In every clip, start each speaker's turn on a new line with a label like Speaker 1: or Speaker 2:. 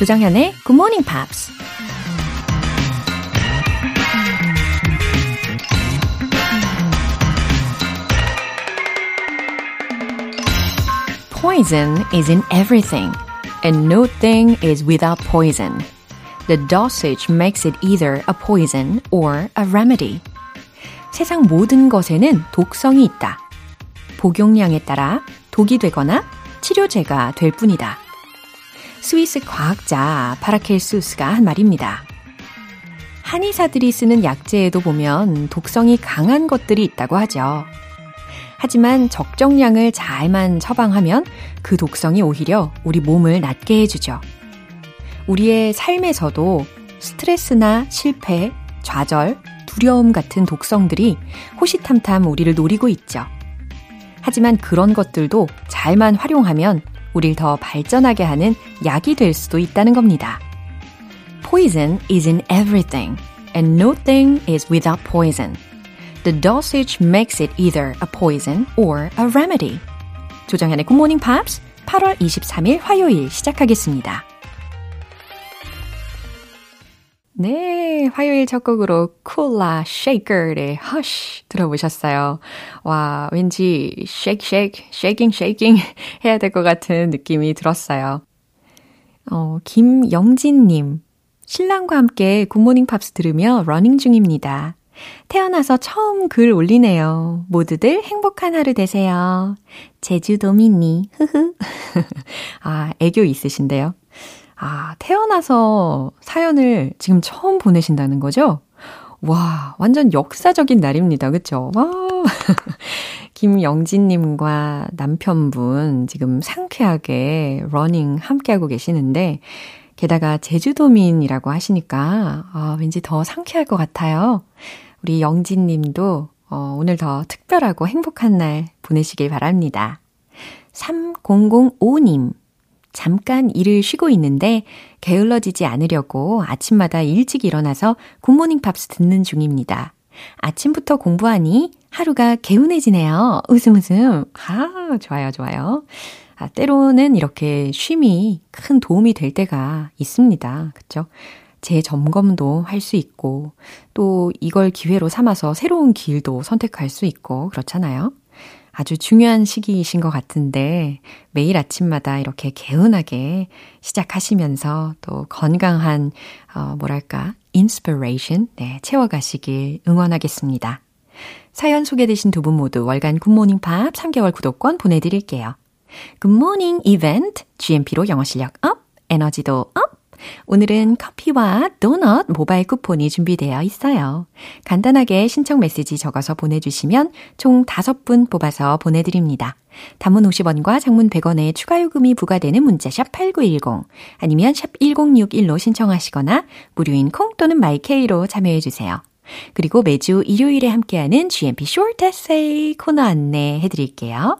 Speaker 1: 조정현의 Good Morning Pops. Poison is in everything, and no thing is without poison. The dosage makes it either a poison or a remedy. 세상 모든 것에는 독성이 있다. 복용량에 따라 독이 되거나 치료제가 될 뿐이다. 스위스 과학자 파라켈수스가 한 말입니다. 한의사들이 쓰는 약재에도 보면 독성이 강한 것들이 있다고 하죠. 하지만 적정량을 잘만 처방하면 그 독성이 오히려 우리 몸을 낫게 해주죠. 우리의 삶에서도 스트레스나 실패, 좌절, 두려움 같은 독성들이 호시탐탐 우리를 노리고 있죠. 하지만 그런 것들도 잘만 활용하면 우릴 더 발전하게 하는 약이 될 수도 있다는 겁니다. Poison is in everything, and no thing is without poison. The dosage makes it either a poison or a remedy. 조정현의 Good Morning Pops 8월 23일 화요일 시작하겠습니다. 네, 화요일 첫 곡으로 쿨라 쉐이커의 Hush 들어보셨어요. 와, 왠지 shake shake, shaking shaking 해야 될 것 같은 느낌이 들었어요. 어, 김영진님, 신랑과 함께 굿모닝 팝스 들으며 러닝 중입니다. 태어나서 처음 글 올리네요. 모두들 행복한 하루 되세요. 제주도민이, 흐흐. 아, 애교 있으신데요. 아, 태어나서 사연을 지금 처음 보내신다는 거죠? 와, 완전 역사적인 날입니다. 그쵸? 와. 김영진님과 남편분 지금 상쾌하게 러닝 함께하고 계시는데, 게다가 제주도민이라고 하시니까, 아, 왠지 더 상쾌할 것 같아요. 우리 영진 님도 어, 오늘 더 특별하고 행복한 날 보내시길 바랍니다. 3005님. 잠깐 일을 쉬고 있는데 게을러지지 않으려고 아침마다 일찍 일어나서 굿모닝 팝스 듣는 중입니다. 아침부터 공부하니 하루가 개운해지네요. 웃음 웃음. 아, 좋아요, 좋아요. 아, 때로는 이렇게 쉼이 큰 도움이 될 때가 있습니다. 그쵸? 재점검도 할 수 있고, 또 이걸 기회로 삼아서 새로운 길도 선택할 수 있고, 그렇잖아요. 아주 중요한 시기이신 것 같은데, 매일 아침마다 이렇게 개운하게 시작하시면서 또 건강한, 어, 뭐랄까, inspiration, 네, 채워가시길 응원하겠습니다. 사연 소개되신 두 분 모두 월간 굿모닝 팝 3개월 구독권 보내드릴게요. 굿모닝 이벤트, GMP로 영어 실력 up, 에너지도 up! 오늘은 커피와 도넛 모바일 쿠폰이 준비되어 있어요. 간단하게 신청 메시지 적어서 보내주시면 총 5분 뽑아서 보내드립니다. 단문 50원과 장문 100원의 추가 요금이 부과되는 문자 샵 8910 아니면 샵 1061로 신청하시거나 무료인 콩 또는 마이케이로 참여해 주세요. 그리고 매주 일요일에 함께하는 GMP Short Essay 코너 안내 해드릴게요.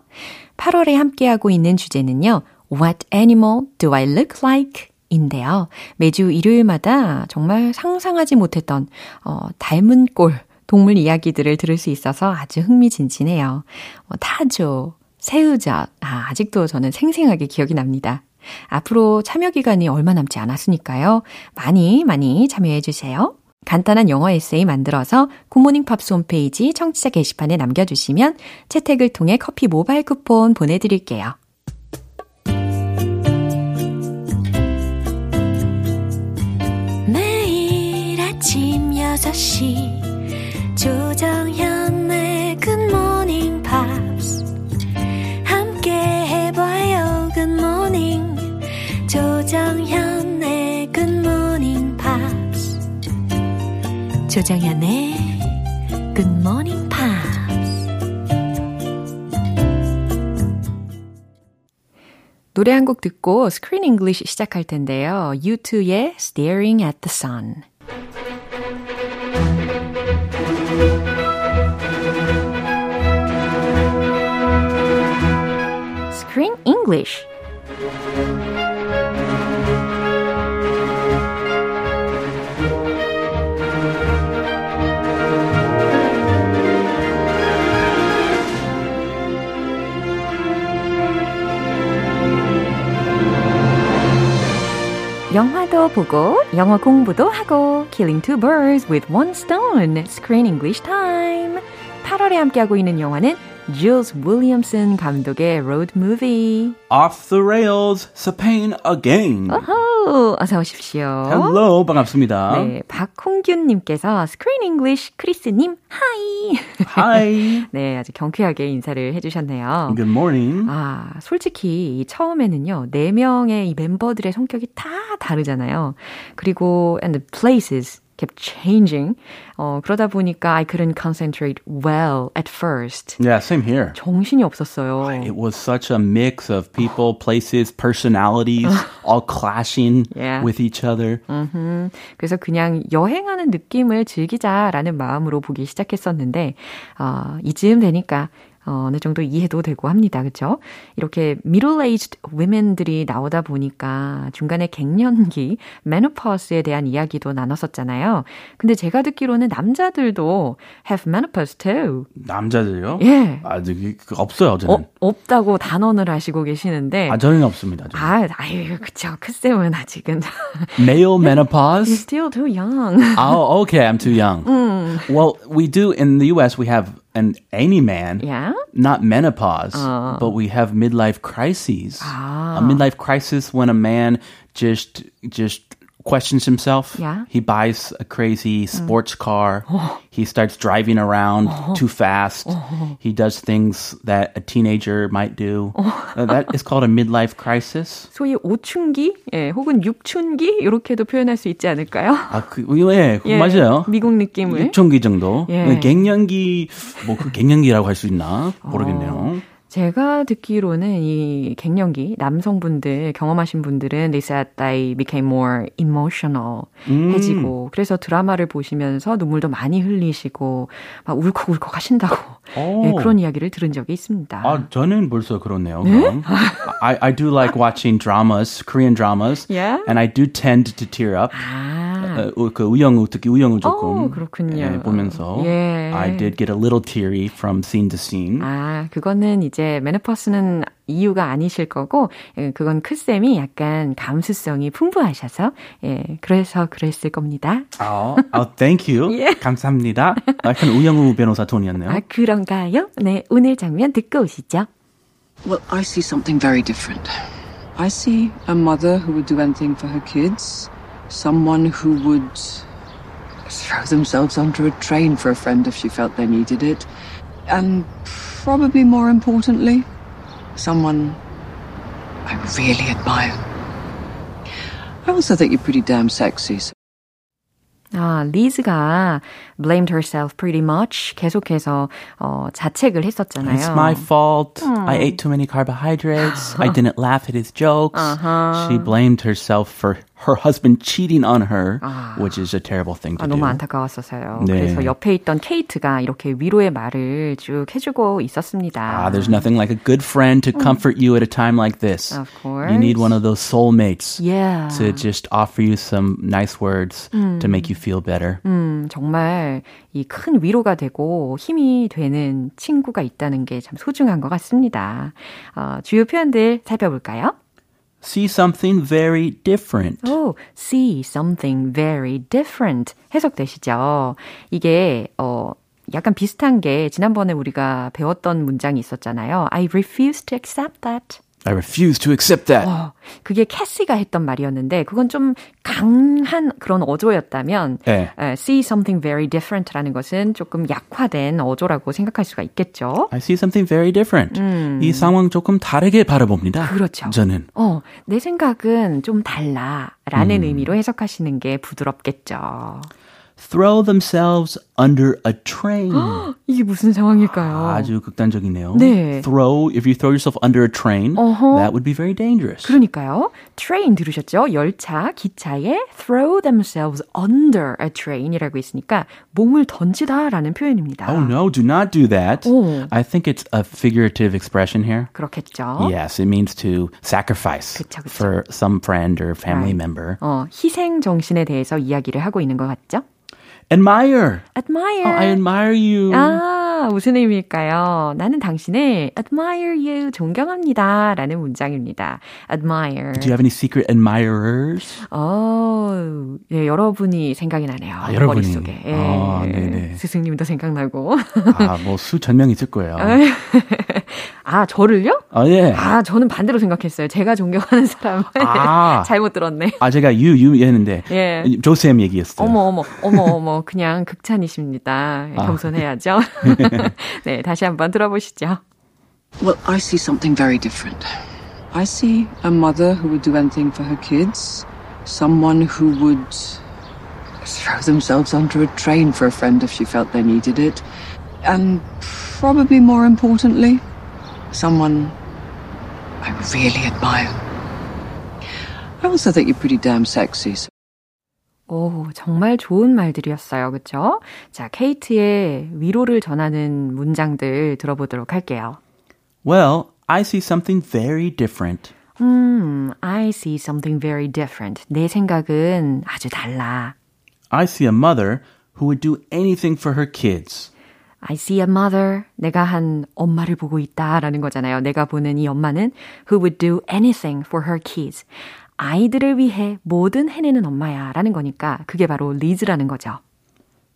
Speaker 1: 8월에 함께하고 있는 주제는요. What animal do I look like? 인데요. 매주 일요일마다 정말 상상하지 못했던 어, 닮은 꼴 동물 이야기들을 들을 수 있어서 아주 흥미진진해요. 어, 타조, 새우젓, 아, 아직도 저는 생생하게 기억이 납니다. 앞으로 참여 기간이 얼마 남지 않았으니까요. 많이 많이 참여해 주세요. 간단한 영어 에세이 만들어서 굿모닝 팝스 홈페이지 청취자 게시판에 남겨주시면 채택을 통해 커피 모바일 쿠폰 보내드릴게요. 노래 한 곡 듣고 스크린 잉글리시 시작할 텐데요. U2의 Staring at the Sun. Screen English. 보고 영어 공부도 하고 Killing two birds with one stone. Screen English time. 8월에 함께하고 있는 영화는 Jules Williamson 감독의 road movie.
Speaker 2: Off the rails, Spain again.
Speaker 1: 어허, 어서 오십시오.
Speaker 2: Hello, 반갑습니다.
Speaker 1: 네, 박홍균님께서 Screen English 크리스님 하이.
Speaker 2: Hi.
Speaker 1: 네, 아주 경쾌하게 인사를 해주셨네요.
Speaker 2: Good morning.
Speaker 1: 아, 솔직히 이 처음에는요, 네 명의 이 멤버들의 성격이 다 다르잖아요. 그리고 and the places kept changing. 어, 그러다 보니까 I couldn't concentrate well at first.
Speaker 2: Yeah, same here.
Speaker 1: 정신이 없었어요.
Speaker 2: It was such a mix of people, places, personalities, all clashing
Speaker 1: Yeah.
Speaker 2: with each other.
Speaker 1: 음, 그래서 그냥 여행하는 느낌을 즐기자라는 마음으로 보기 시작했었는데, 어, 이쯤 되니까 어, 어느 정도 이해도 되고 합니다. 그렇죠? 이렇게 middle-aged women들이 나오다 보니까 중간에 갱년기, menopause에 대한 이야기도 나눴었잖아요. 근데 제가 듣기로는 남자들도 have menopause too.
Speaker 2: 남자들요?
Speaker 1: 예.
Speaker 2: 아, 그, 그 없어요, 저는.
Speaker 1: 어, 없다고 단언을 하시고 계시는데.
Speaker 2: 아, 저는 없습니다. 저는.
Speaker 1: 아, 아유, 그쵸. 크쌤은 아직은.
Speaker 2: Male menopause?
Speaker 1: You're still too young.
Speaker 2: oh, okay, I'm too young. Well, we do, in the US, we have an any man.
Speaker 1: Yeah?
Speaker 2: Not menopause, but we have midlife crises.
Speaker 1: Ah.
Speaker 2: A midlife crisis when a man just, just questions himself.
Speaker 1: Yeah.
Speaker 2: He buys a crazy sports car. He starts driving around too fast. He does things that a teenager might do. Uh, that is called a midlife crisis.
Speaker 1: 소위 오춘기, 예, 혹은 육춘기 이렇게도 표현할 수 있지 않을까요?
Speaker 2: 아, 그, 예, 그거
Speaker 1: 예,
Speaker 2: 맞아요.
Speaker 1: 미국 느낌을.
Speaker 2: 육종기 정도.
Speaker 1: 예.
Speaker 2: 갱년기, 뭐, 그 갱년기라고 할 수 있나? 모르겠네요.
Speaker 1: 제가 듣기로는 이 갱년기 남성분들 경험하신 분들은 they said they became more emotional 해지고 그래서 드라마를 보시면서 눈물도 많이 흘리시고 막 울컥울컥 하신다고
Speaker 2: 오.
Speaker 1: 예, 그런 이야기를 들은 적이 있습니다.
Speaker 2: 아, 저는 벌써 그렇네요. 그럼. I, I do like watching dramas, Korean dramas.
Speaker 1: Yeah?
Speaker 2: And I do tend to tear up.
Speaker 1: 아,
Speaker 2: 어, 그 우영우, 특히 우영우 조금.
Speaker 1: 어, 그렇군요.
Speaker 2: 예, 보면서.
Speaker 1: 예.
Speaker 2: I did get a little teary from scene to scene.
Speaker 1: 아, 그거는 이제 메노퍼스는 이유가 아니실 거고, 예, 그건 크 쌤이 약간 감수성이 풍부하셔서, 예, 그래서 그랬을 겁니다.
Speaker 2: 어, oh, thank you.
Speaker 1: 예.
Speaker 2: 감사합니다. 약간 우영우 변호사 톤이었네요.
Speaker 1: 아, 그런가요? 네, 오늘 장면 듣고 오시죠.
Speaker 3: Well, I see something very different. I see a mother who would do anything for her kids, someone who would throw themselves onto a train for a friend if she felt they needed it, and probably more importantly, someone I really admire. I also think you're pretty damn sexy. So
Speaker 1: 아, 리즈가 blamed herself pretty much 계속해서 어, 자책을 했었잖아요.
Speaker 2: It's my fault. I ate too many carbohydrates. I didn't laugh at his jokes. She blamed herself for her husband cheating on her, which is a terrible thing to
Speaker 1: 아,
Speaker 2: do.
Speaker 1: 너무 안타까웠어서요.
Speaker 2: 네.
Speaker 1: 그래서 옆에 있던 케이트가 이렇게 위로의 말을 쭉 해주고 있었습니다.
Speaker 2: Ah, there's nothing like a good friend to comfort you at a time like this.
Speaker 1: Of course.
Speaker 2: You need one of those soulmates
Speaker 1: Yeah.
Speaker 2: to just offer you some nice words to make you feel better.
Speaker 1: 음, 정말 이 큰 위로가 되고 힘이 되는 친구가 있다는 게 참 소중한 것 같습니다. 어, 주요 표현들 살펴볼까요?
Speaker 2: See something very different.
Speaker 1: 오, see something very different 해석되시죠? 이게 어 약간 비슷한 게 지난번에 우리가 배웠던 문장이 있었잖아요. I refuse to accept that.
Speaker 2: I refuse to accept that.
Speaker 1: 어, 그게 캐시가 했던 말이었는데 그건 좀 강한 그런 어조였다면
Speaker 2: 네.
Speaker 1: 에, see something very different라는 것은 조금 약화된 어조라고 생각할 수가 있겠죠.
Speaker 2: I see something very different. 이 상황 조금 다르게 바라봅니다.
Speaker 1: 그렇죠.
Speaker 2: 저는.
Speaker 1: 어, 내 생각은 좀 달라라는 의미로 해석하시는 게 부드럽겠죠.
Speaker 2: Throw themselves under a train.
Speaker 1: 이게 무슨 상황일까요?
Speaker 2: 아주 극단적이네요.
Speaker 1: 네.
Speaker 2: Throw, if you throw yourself under a train,
Speaker 1: 어허.
Speaker 2: that would be very dangerous.
Speaker 1: 그러니까요. train 들으셨죠? 열차, 기차에 throw themselves under a train이라고 있으니까 몸을 던지다라는 표현입니다.
Speaker 2: Oh no, do not do that.
Speaker 1: 오.
Speaker 2: I think it's a figurative expression here.
Speaker 1: 그렇겠죠.
Speaker 2: Yes, it means to sacrifice
Speaker 1: 그쵸, 그쵸.
Speaker 2: for some friend or family
Speaker 1: Right.
Speaker 2: member.
Speaker 1: 어, 희생 정신에 대해서 이야기를 하고 있는 것 같죠?
Speaker 2: Admire.
Speaker 1: admire.
Speaker 2: Oh, I admire you. Ah.
Speaker 1: 아, 무슨 의미일까요? 나는 당신을 admire you, 존경합니다. 라는 문장입니다. admire.
Speaker 2: Do you have any secret admirers?
Speaker 1: 어, 예, 여러분이 생각이 나네요.
Speaker 2: 아, 여러분이.
Speaker 1: 머릿속에. 예,
Speaker 2: 아, 네네.
Speaker 1: 스승님도 생각나고.
Speaker 2: 아, 뭐 수천 명 있을 거예요.
Speaker 1: 아, 저를요?
Speaker 2: 아, 예.
Speaker 1: 아, 저는 반대로 생각했어요. 제가 존경하는 사람을.
Speaker 2: 아.
Speaker 1: 잘못 들었네.
Speaker 2: 아, 제가 you, you 했는데
Speaker 1: 예.
Speaker 2: 조쌤 얘기했어요.
Speaker 1: 어머, 어머, 어머, 어머, 그냥 극찬이십니다.
Speaker 2: 아.
Speaker 1: 겸손해야죠. 네, 다시 한번 들어보시죠.
Speaker 3: Well, I see something very different. I see a mother who would do anything for her kids, someone who would throw themselves under a train for a friend if she felt they needed it, and probably more importantly, someone I really admire. I also think you're pretty damn sexy. So
Speaker 1: 오, 정말 좋은 말들이었어요. 그쵸? 자, 케이트의 위로를 전하는 문장들 들어보도록 할게요.
Speaker 2: Well, I see something very different.
Speaker 1: 음, I see something very different. 내 생각은 아주 달라.
Speaker 2: I see a mother who would do anything for her kids.
Speaker 1: I see a mother. 내가 한 엄마를 보고 있다라는 거잖아요. 내가 보는 이 엄마는 who would do anything for her kids. 아이들을 위해 뭐든 해내는 엄마야 라는 거니까 그게 바로 리즈라는 거죠.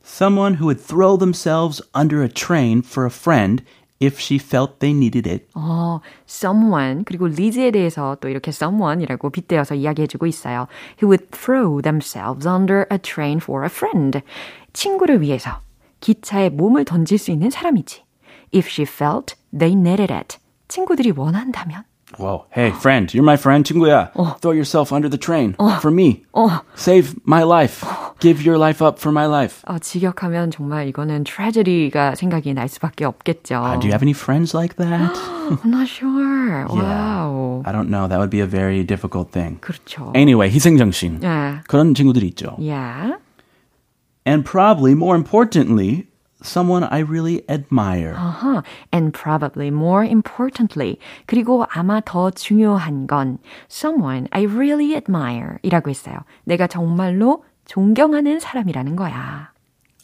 Speaker 2: Someone who would throw themselves under a train for a friend if she felt they needed it.
Speaker 1: 어, someone 그리고 리즈에 대해서 또 이렇게 someone이라고 빗대어서 이야기해주고 있어요. Who would throw themselves under a train for a friend. 친구를 위해서 기차에 몸을 던질 수 있는 사람이지. If she felt they needed it. 친구들이 원한다면.
Speaker 2: Whoa, hey friend, you're my friend, 친구야. Throw yourself under the train for me. Save my life. Give your life up for my life.
Speaker 1: 어, 직역하면 정말 이거는 트레저리가 생각이 날 수밖에 없겠죠.
Speaker 2: Uh, do you have any friends like that?
Speaker 1: I'm not sure. 와우.
Speaker 2: I don't know. That would be a very difficult thing.
Speaker 1: 그렇죠.
Speaker 2: Anyway, 희생정신.
Speaker 1: 예.
Speaker 2: 그런 친구들이 있죠.
Speaker 1: Yeah.
Speaker 2: And probably more importantly, someone I really admire.
Speaker 1: Uh-huh. And probably more importantly. 그리고 아마 더 중요한 건 someone I really admire 이라고 했어요. 내가 정말로 존경하는 사람이라는 거야.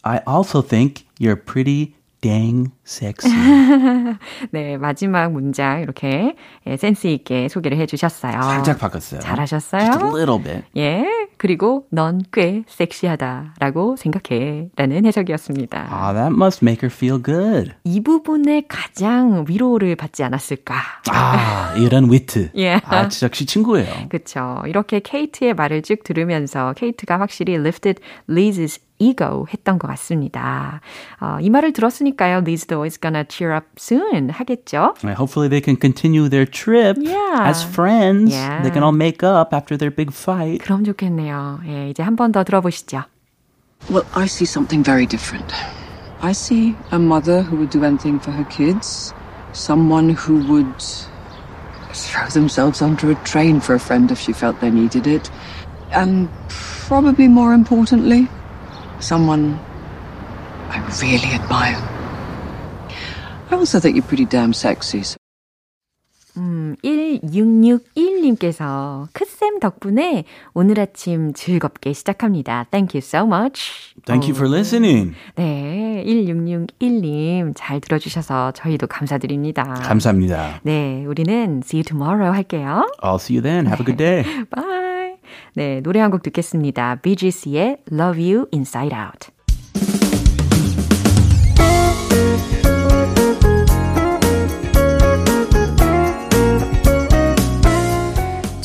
Speaker 2: I also think you're pretty dang sexy.
Speaker 1: 네, 마지막 문장 이렇게 예, 센스 있게 소개를 해 주셨어요.
Speaker 2: 살짝 바꿨어요.
Speaker 1: 잘하셨어요.
Speaker 2: Just a little bit.
Speaker 1: 예, 그리고 넌 꽤 섹시하다라고 생각해 라는 해석이었습니다.
Speaker 2: Ah, that must make her feel good.
Speaker 1: 이 부분에 가장 위로를 받지 않았을까.
Speaker 2: 아, 이런 위트.
Speaker 1: 예.
Speaker 2: 아, 진짜 역시 친구예요.
Speaker 1: 그쵸. 이렇게 케이트의 말을 쭉 들으면서 케이트가 확실히 lifted Liz's ego 했던 것 같습니다. 어, 이 말을 들었으니까요. Liz도 is gonna cheer up soon 하겠죠?
Speaker 2: Hopefully they can continue their trip
Speaker 1: Yeah.
Speaker 2: as friends.
Speaker 1: Yeah.
Speaker 2: They can all make up after their big fight.
Speaker 1: 그럼 좋겠네요. 예, 이제 한 번 더 들어보시죠.
Speaker 3: Well, I see something very different. I see a mother who would do anything for her kids, someone who would throw themselves under a train for a friend if she felt they needed it, and probably more importantly, someone I really admire. I also think you're pretty damn sexy. So
Speaker 1: 음, 1661님께서 크쌤 덕분에 오늘 아침 즐겁게 시작합니다. Thank you so much.
Speaker 2: Thank you for listening.
Speaker 1: 네, 1661님 잘 들어주셔서 저희도 감사드립니다.
Speaker 2: 감사합니다.
Speaker 1: 네, 우리는 see you tomorrow 할게요.
Speaker 2: I'll see you then. Have a good day.
Speaker 1: Bye. 네, 노래 한 곡 듣겠습니다. BGC의 Love You Inside Out.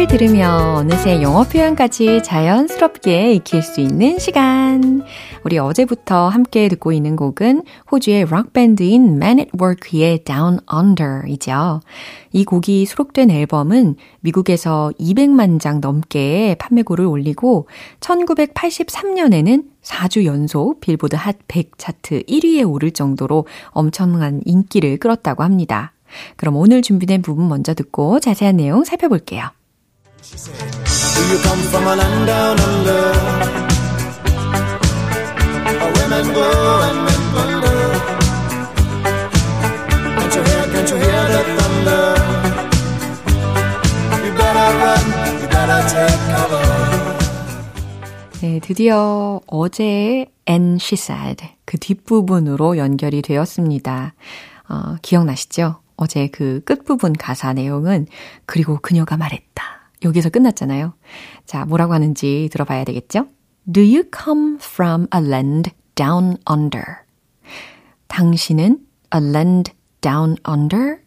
Speaker 1: 팝을 들으며 어느새 영어 표현까지 자연스럽게 익힐 수 있는 시간. 우리 어제부터 함께 듣고 있는 곡은 호주의 록밴드인 Men at Work의 Down Under이죠. 이 곡이 수록된 앨범은 미국에서 200만 장 넘게 판매고를 올리고 1983년에는 4주 연속 빌보드 핫 100 차트 1위에 오를 정도로 엄청난 인기를 끌었다고 합니다. 그럼 오늘 준비된 부분 먼저 듣고 자세한 내용 살펴볼게요. 네, 드디어 어제의 And She Said 그 뒷부분으로 연결이 되었습니다. 어, 기억나시죠? 어제 그 끝부분 가사 내용은 그리고 그녀가 말했다. 여기서 끝났잖아요. 자, 뭐라고 하는지 들어봐야 되겠죠? Do you come from a land down under? 당신은 a land down under?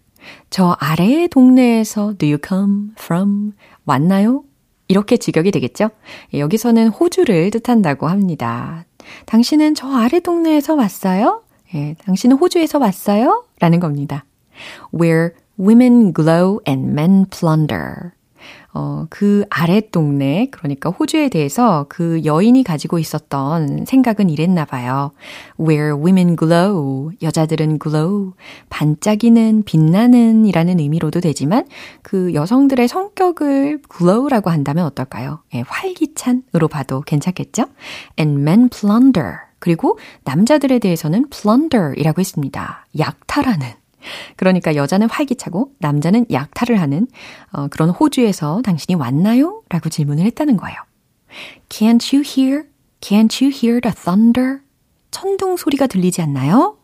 Speaker 1: 저 아래의 동네에서 do you come from 왔나요? 이렇게 직역이 되겠죠? 여기서는 호주를 뜻한다고 합니다. 당신은 저 아래 동네에서 왔어요? 예, 당신은 호주에서 왔어요? 라는 겁니다. Where women glow and men plunder. 어, 그 아랫 동네, 그러니까 호주에 대해서 그 여인이 가지고 있었던 생각은 이랬나 봐요. Where women glow, 여자들은 glow, 반짝이는, 빛나는 이라는 의미로도 되지만 그 여성들의 성격을 glow라고 한다면 어떨까요? 예, 활기찬으로 봐도 괜찮겠죠? And men plunder. 그리고 남자들에 대해서는 plunder이라고 했습니다. 약탈하는. 그러니까 여자는 활기차고 남자는 약탈을 하는 어, 그런 호주에서 당신이 왔나요? 라고 질문을 했다는 거예요. Can't you hear? Can't you hear the thunder? 천둥 소리가 들리지 않나요?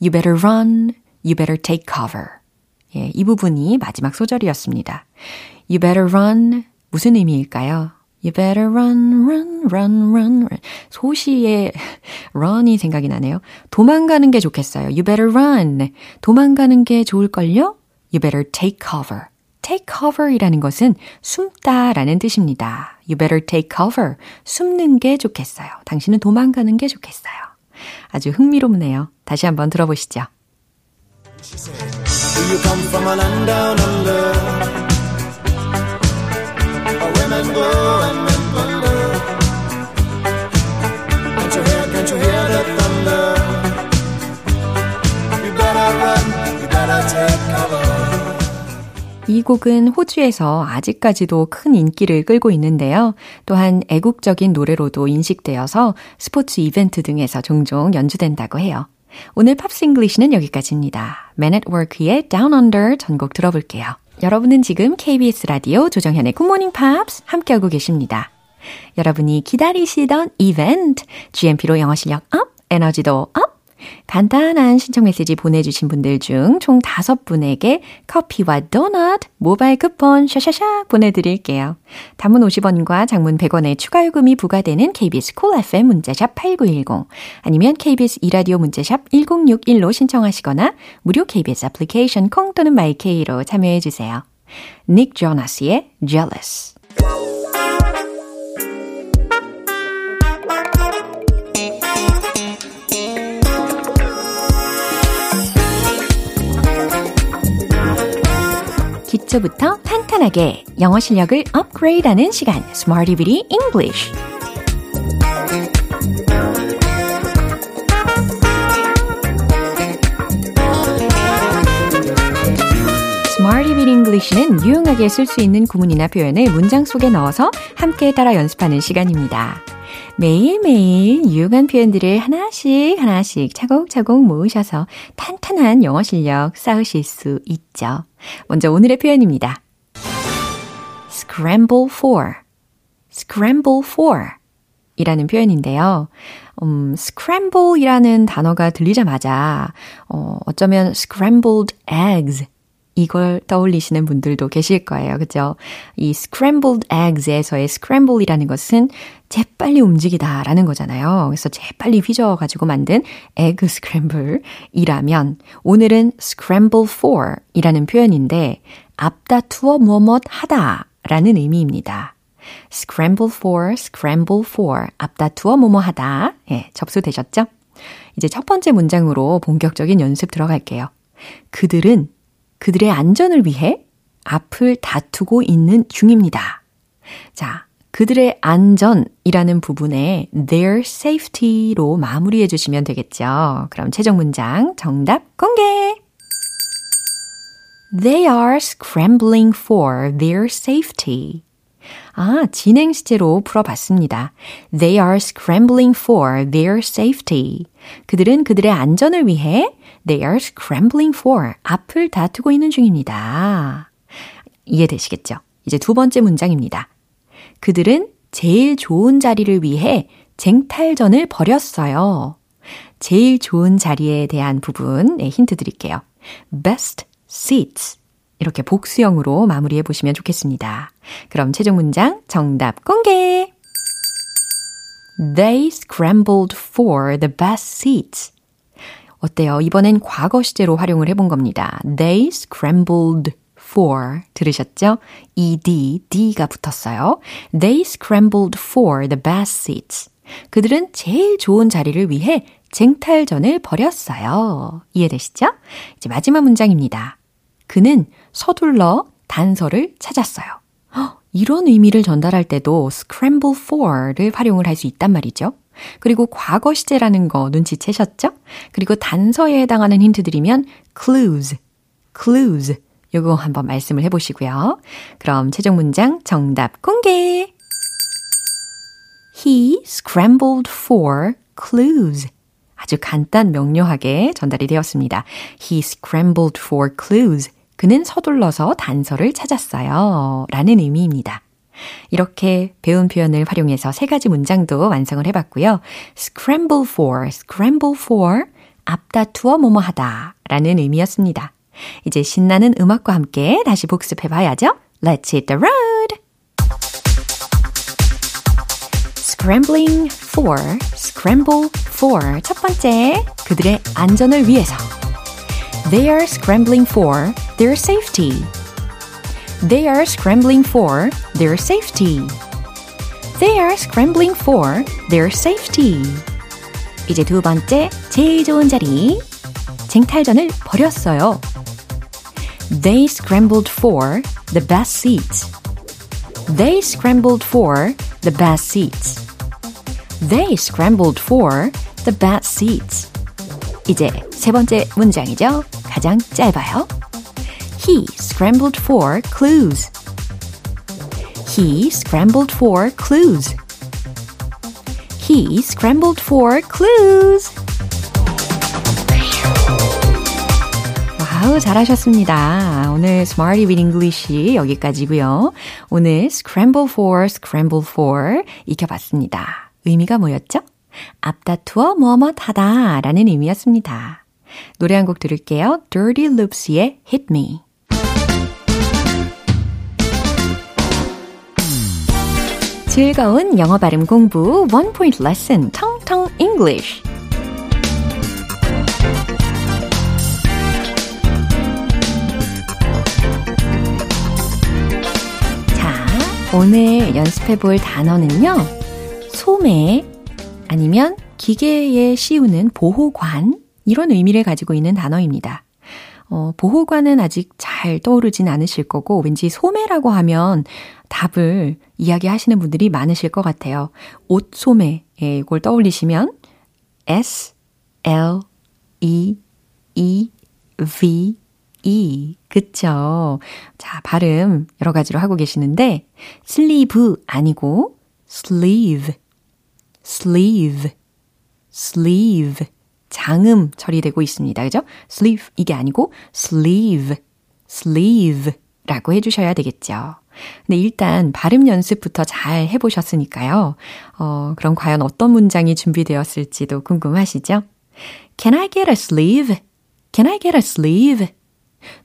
Speaker 1: You better run. You better take cover. 예, 이 부분이 마지막 소절이었습니다. You better run. 무슨 의미일까요? You better run, run, run, run, run. 소시의 run이 생각이 나네요. 도망가는 게 좋겠어요. You better run. 도망가는 게 좋을걸요? You better take cover. take cover 이라는 것은 숨다 라는 뜻입니다. You better take cover. 숨는 게 좋겠어요. 당신은 도망가는 게 좋겠어요. 아주 흥미롭네요. 다시 한번 들어보시죠. 이 곡은 호주에서 아직까지도 큰 인기를 끌고 있는데요. 또한 애국적인 노래로도 인식되어서 스포츠 이벤트 등에서 종종 연주된다고 해요. 오늘 Pops English는 여기까지입니다. Men at Work의 Down Under 전곡 들어볼게요. 여러분은 지금 KBS 라디오 조정현의 굿모닝 팝스 함께하고 계십니다. 여러분이 기다리시던 이벤트, GMP로 영어 실력 up, 에너지도 up, 간단한 신청 메시지 보내주신 분들 중 총 5분에게 커피와 도넛 모바일 쿠폰 샤샤샤 보내드릴게요. 단문 50원과 장문 100원의 추가 요금이 부과되는 KBS 콜 cool FM 문자샵 8910 아니면 KBS 이라디오 문자샵 1061로 신청하시거나 무료 KBS 애플리케이션 콩 또는 마이케이로 참여해주세요. 닉 조나스의 Jealous 기초부터 탄탄하게 영어 실력을 업그레이드하는 시간 Smarty Bitty English Smarty Bit English는 유용하게 쓸 수 있는 구문이나 표현을 문장 속에 넣어서 함께 따라 연습하는 시간입니다. 매일매일 유용한 표현들을 하나씩 하나씩 차곡차곡 모으셔서 탄탄한 영어 실력 쌓으실 수 있죠. 먼저 오늘의 표현입니다. scramble for, scramble for 이라는 표현인데요. 음, scramble 이라는 단어가 들리자마자, 어, 어쩌면 scrambled eggs 이걸 떠올리시는 분들도 계실 거예요. 그죠? 이 scrambled eggs에서의 scramble이라는 것은 재빨리 움직이다 라는 거잖아요. 그래서 재빨리 휘저어가지고 만든 egg scramble이라면 오늘은 scramble for 이라는 표현인데 앞다투어 뭐뭇 하다 라는 의미입니다. scramble for, scramble for, 앞다투어 뭐뭐 하다. 예, 접수되셨죠? 이제 첫 번째 문장으로 본격적인 연습 들어갈게요. 그들은 그들의 안전을 위해 앞을 다투고 있는 중입니다. 자, 그들의 안전이라는 부분에 their safety로 마무리해 주시면 되겠죠. 그럼 최종 문장 정답 공개! They are scrambling for their safety. 아, 진행 시제로 풀어봤습니다. They are scrambling for their safety. 그들은 그들의 안전을 위해 They are scrambling for 앞을 다투고 있는 중입니다. 이해되시겠죠? 이제 두 번째 문장입니다. 그들은 제일 좋은 자리를 위해 쟁탈전을 벌였어요. 제일 좋은 자리에 대한 부분 네, 힌트 드릴게요. best seats. 이렇게 복수형으로 마무리해 보시면 좋겠습니다. 그럼 최종 문장 정답 공개! They scrambled for the best seats. 어때요? 이번엔 과거 시제로 활용을 해본 겁니다. They scrambled for 들으셨죠? ed, d가 붙었어요. They scrambled for the best seats. 그들은 제일 좋은 자리를 위해 쟁탈전을 벌였어요. 이해되시죠? 이제 마지막 문장입니다. 그는 서둘러 단서를 찾았어요. 이런 의미를 전달할 때도 scramble for를 활용을 할 수 있단 말이죠. 그리고 과거 시제라는 거 눈치채셨죠? 그리고 단서에 해당하는 힌트 드리면 clues, clues 요거 한번 말씀을 해보시고요. 그럼 최종 문장 정답 공개! He scrambled for clues. 아주 간단 명료하게 전달이 되었습니다. He scrambled for clues. 그는 서둘러서 단서를 찾았어요. 라는 의미입니다. 이렇게 배운 표현을 활용해서 세 가지 문장도 완성을 해봤고요. scramble for, scramble for, 앞다투어 뭐뭐 하다 라는 의미였습니다. 이제 신나는 음악과 함께 다시 복습해 봐야죠. Let's hit the road! Scrambling for, scramble for. 첫 번째, 그들의 안전을 위해서. They are scrambling for their safety. They are scrambling for their safety. They are scrambling for their safety. 이제 두 번째, 제일 좋은 자리. 쟁탈전을 벌였어요. They scrambled for the best seats. They scrambled for the best seats. They scrambled for the best seats. 이제 세 번째 문장이죠. 가장 짧아요. He scrambled for clues. He scrambled for clues. He scrambled for clues. Wow, 잘하셨습니다. 오늘 Smarty with English 여기까지고요. 오늘 Scramble for, Scramble for 익혀봤습니다. 의미가 뭐였죠? 앞다투어 뭐뭐 하다 라는 의미였습니다. 노래 한 곡 들을게요. Dirty Loops의 Hit Me. 즐거운 영어 발음 공부 one point lesson 텅텅 English. 자, 오늘 연습해 볼 단어는요. 소매 아니면 기계에 씌우는 보호관 이런 의미를 가지고 있는 단어입니다. 어, 보호관은 아직 잘 떠오르진 않으실 거고 왠지 소매라고 하면 답을 이야기하시는 분들이 많으실 것 같아요. 옷 소매 예, 이걸 떠올리시면 S L E E V E 그쵸? 자 발음 여러 가지로 하고 계시는데 슬리브 아니고 sleeve sleeve sleeve 장음 처리되고 있습니다. 그죠? sleeve 이게 아니고 sleeve, sleeve라고 해주셔야 되겠죠. 근데 일단 발음 연습부터 잘 해보셨으니까요. 어, 그럼 과연 어떤 문장이 준비되었을지도 궁금하시죠? Can I get a sleeve? Can I get a sleeve?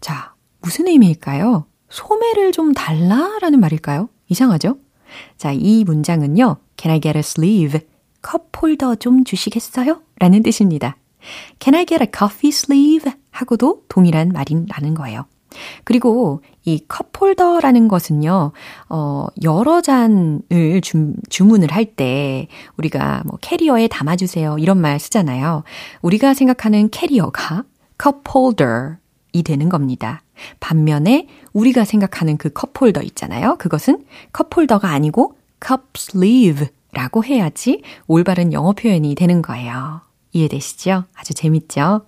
Speaker 1: 자, 무슨 의미일까요? 소매를 좀 달라라는 말일까요? 이상하죠? 자, 이 문장은요. Can I get a sleeve? 컵 홀더 좀 주시겠어요? 라는 뜻입니다. Can I get a coffee sleeve? 하고도 동일한 말이라는 거예요. 그리고 이 컵홀더라는 것은요, 어, 여러 잔을 주, 주문을 할 때 우리가 뭐 캐리어에 담아주세요. 이런 말 쓰잖아요. 우리가 생각하는 캐리어가 cup holder이 되는 겁니다. 반면에 우리가 생각하는 그 cup holder 있잖아요. 그것은 cup holder가 아니고 cup sleeve 라고 해야지 올바른 영어 표현이 되는 거예요. 이해되시죠? 아주 재밌죠?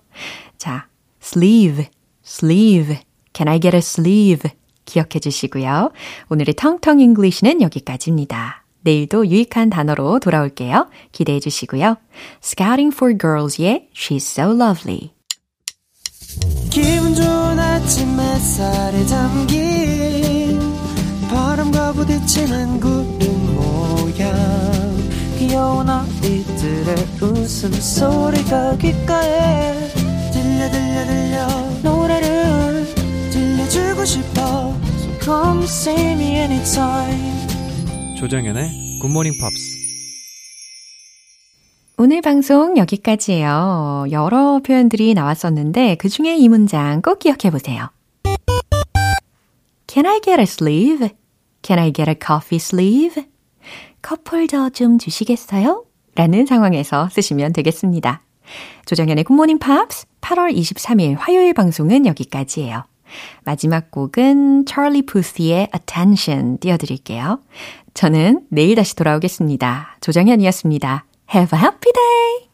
Speaker 1: 자, sleeve, sleeve. Can I get a sleeve? 기억해 주시고요. 오늘의 텅텅 English는 여기까지입니다. 내일도 유익한 단어로 돌아올게요. 기대해 주시고요. Scouting for Girls의 She's So Lovely.
Speaker 4: 기분 좋은 아침 햇살에 담긴 바람과 부딪히는 구 이들의 웃음소리가 귓가에 들려 들려 들려 노래를 들려주고 싶어 So come see me anytime
Speaker 5: 조정현의 굿모닝 팝스
Speaker 1: 오늘 방송 여기까지예요. 여러 표현들이 나왔었는데 그 중에 이 문장 꼭 기억해 보세요. Can I get a sleeve? Can I get a coffee sleeve? cup holder 좀 주시겠어요? 라는 상황에서 쓰시면 되겠습니다. 조정현의 굿모닝 팝스 8월 23일 화요일 방송은 여기까지예요. 마지막 곡은 찰리 푸스의 Attention 띄워드릴게요. 저는 내일 다시 돌아오겠습니다. 조정현이었습니다. Have a happy day!